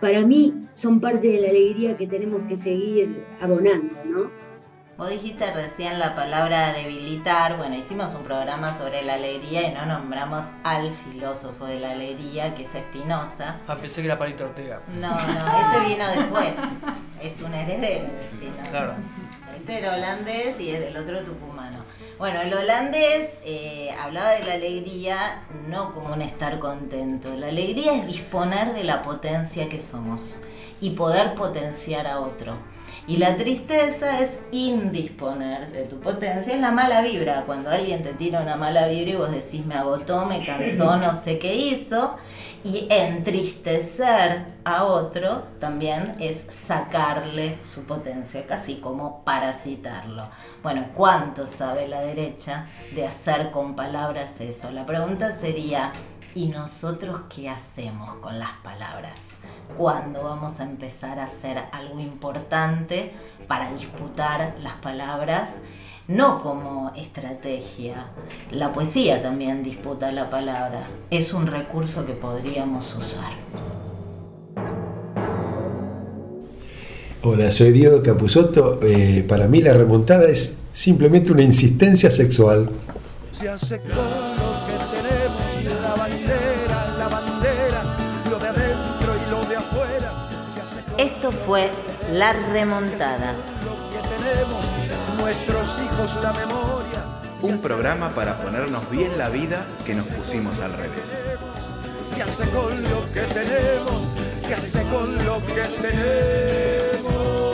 para mí son parte de la alegría que tenemos que seguir abonando, ¿no? Vos dijiste recién la palabra debilitar. Bueno, hicimos un programa sobre la alegría y no nombramos al filósofo de la alegría, que es Spinoza. Ah, pensé que era Palito Ortega. No, no, ese vino después. Es un heredero de Spinoza. Claro. Este era holandés y es del otro tucumano. Bueno, el holandés eh, hablaba de la alegría no como un estar contento. La alegría es disponer de la potencia que somos y poder potenciar a otro. Y la tristeza es indisponer de tu potencia, es la mala vibra. Cuando alguien te tira una mala vibra y vos decís me agotó, me cansó, no sé qué hizo. Y entristecer a otro también es sacarle su potencia, casi como parasitarlo. Bueno, ¿cuánto sabe la derecha de hacer con palabras eso? La pregunta sería, ¿y nosotros qué hacemos con las palabras? ¿Cuándo vamos a empezar a hacer algo importante para disputar las palabras? No como estrategia. La poesía también disputa la palabra. Es un recurso que podríamos usar. Hola, soy Diego Capusotto. Eh, para mí la remontada es simplemente una insistencia sexual. Se hace con fue La Remontada. lo que tenemos, nuestros hijos la memoria. Un programa para ponernos bien la vida que nos pusimos al revés. Se hace con lo que tenemos, se hace con lo que tenemos.